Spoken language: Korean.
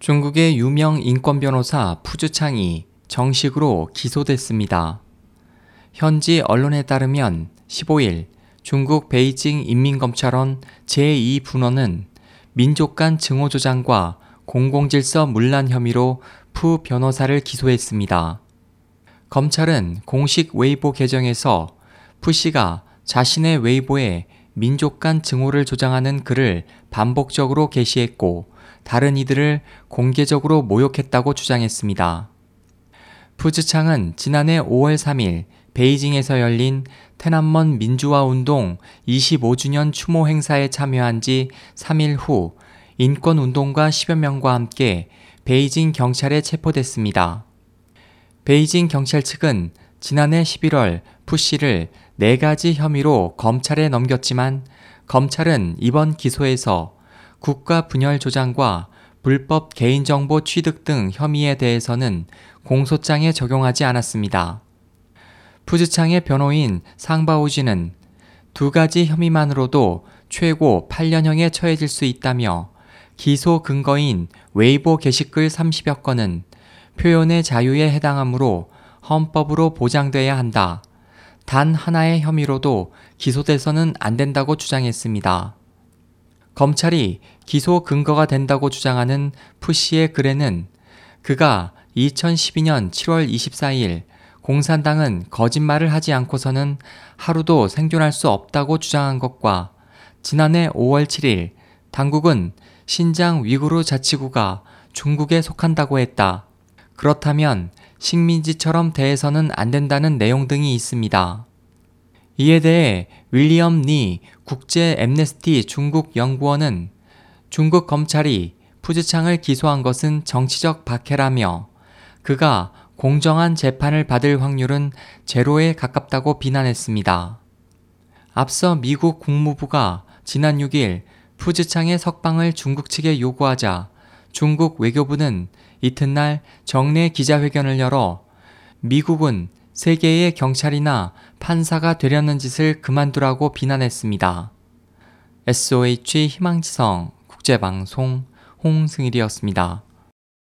중국의 유명 인권 변호사 푸즈창이 정식으로 기소됐습니다. 현지 언론에 따르면 15일 중국 베이징 인민검찰원 제2분원은 민족 간 증오 조장과 공공질서 문란 혐의로 푸 변호사를 기소했습니다. 검찰은 공식 웨이보 계정에서 푸 씨가 자신의 웨이보에 민족 간 증오를 조장하는 글을 반복적으로 게시했고 다른 이들을 공개적으로 모욕했다고 주장했습니다. 푸즈창은 지난해 5월 3일 베이징에서 열린 테난먼 민주화 운동 25주년 추모 행사에 참여한 지 3일 후 인권 운동가 10여 명과 함께 베이징 경찰에 체포됐습니다. 베이징 경찰 측은 지난해 11월 푸 씨를 4가지 혐의로 검찰에 넘겼지만 검찰은 이번 기소에서 국가 분열 조장과 불법 개인정보 취득 등 혐의에 대해서는 공소장에 적용하지 않았습니다. 푸즈창의 변호인 상바오지는 두 가지 혐의만으로도 최고 8년형에 처해질 수 있다며 기소 근거인 웨이보 게시글 30여 건은 표현의 자유에 해당하므로 헌법으로 보장돼야 한다. 단 하나의 혐의로도 기소돼서는 안 된다고 주장했습니다. 검찰이 기소 근거가 된다고 주장하는 푸 씨의 글에는 그가 2012년 7월 24일 공산당은 거짓말을 하지 않고서는 하루도 생존할 수 없다고 주장한 것과 지난해 5월 7일 당국은 신장 위구르 자치구가 중국에 속한다고 했다. 그렇다면 식민지처럼 대해서는 안 된다는 내용 등이 있습니다. 이에 대해 윌리엄 리 국제 엠네스티 중국 연구원은 중국 검찰이 푸즈창을 기소한 것은 정치적 박해라며 그가 공정한 재판을 받을 확률은 제로에 가깝다고 비난했습니다. 앞서 미국 국무부가 지난 6일 푸즈창의 석방을 중국 측에 요구하자 중국 외교부는 이튿날 정례 기자회견을 열어 미국은 세계의 경찰이나 판사가 되려는 짓을 그만두라고 비난했습니다. SOH 희망지성 국제방송 홍승일이었습니다.